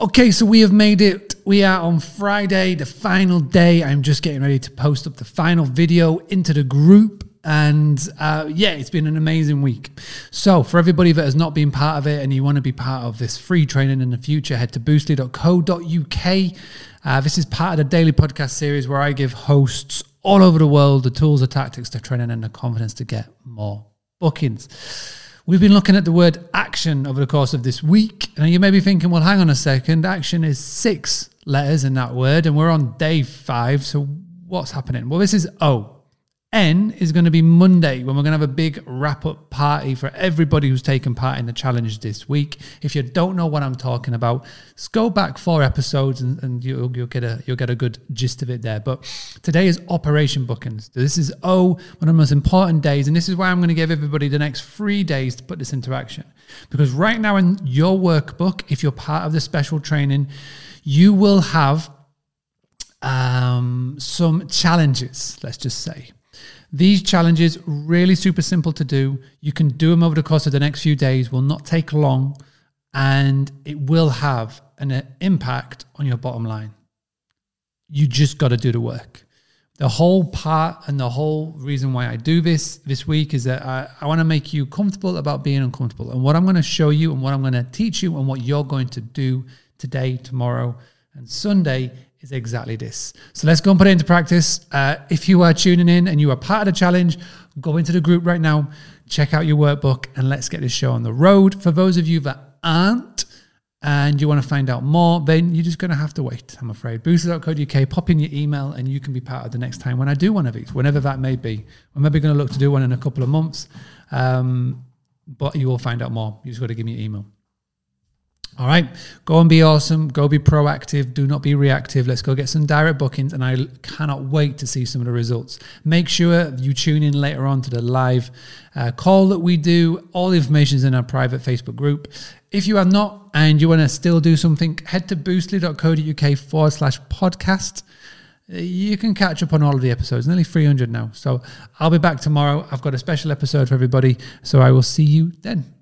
Okay, so we have made it. We are on Friday, the final day. I'm just getting ready to post up the final video into the group. And uh, yeah, it's been an amazing week. So, for everybody that has not been part of it and you want to be part of this free training in the future, head to boostly.co.uk. Uh, this is part of the daily podcast series where I give hosts all over the world the tools, the tactics, the training, and the confidence to get more bookings. We've been looking at the word action over the course of this week. And you may be thinking, well, hang on a second. Action is six letters in that word, and we're on day five. So what's happening? Well, this is O. N is going to be Monday when we're going to have a big wrap up party for everybody who's taken part in the challenge this week. If you don't know what I'm talking about, go back four episodes and, and you'll, you'll get a you'll get a good gist of it there. But today is Operation Bookings. This is O, one of the most important days, and this is why I'm going to give everybody the next three days to put this into action. Because right now in your workbook, if you're part of the special training, you will have um, some challenges. Let's just say these challenges, really super simple to do. You can do them over the course of the next few days, will not take long, and it will have an uh, impact on your bottom line. You just got to do the work. The whole part and the whole reason why I do this this week is that I, I want to make you comfortable about being uncomfortable. And what I'm going to show you and what I'm going to teach you and what you're going to do today, tomorrow, and Sunday is exactly this. So let's go and put it into practice. Uh, if you are tuning in and you are part of the challenge, go into the group right now, check out your workbook, and let's get this show on the road. For those of you that aren't, and you want to find out more, then you're just going to have to wait, I'm afraid. Boostly.co.uk, pop in your email, and you can be part of the next time when I do one of these, whenever that may be. We're maybe going to look to do one in a couple of months, um, but you will find out more. You just got to give me your email. All right, go and be awesome. Go be proactive. Do not be reactive. Let's go get some direct bookings. And I cannot wait to see some of the results. Make sure you tune in later on to the live uh, call that we do. All the information is in our private Facebook group. If you are not and you want to still do something, head to boostly.co.uk forward slash podcast. You can catch up on all of the episodes, nearly 300 now. So I'll be back tomorrow. I've got a special episode for everybody. So I will see you then.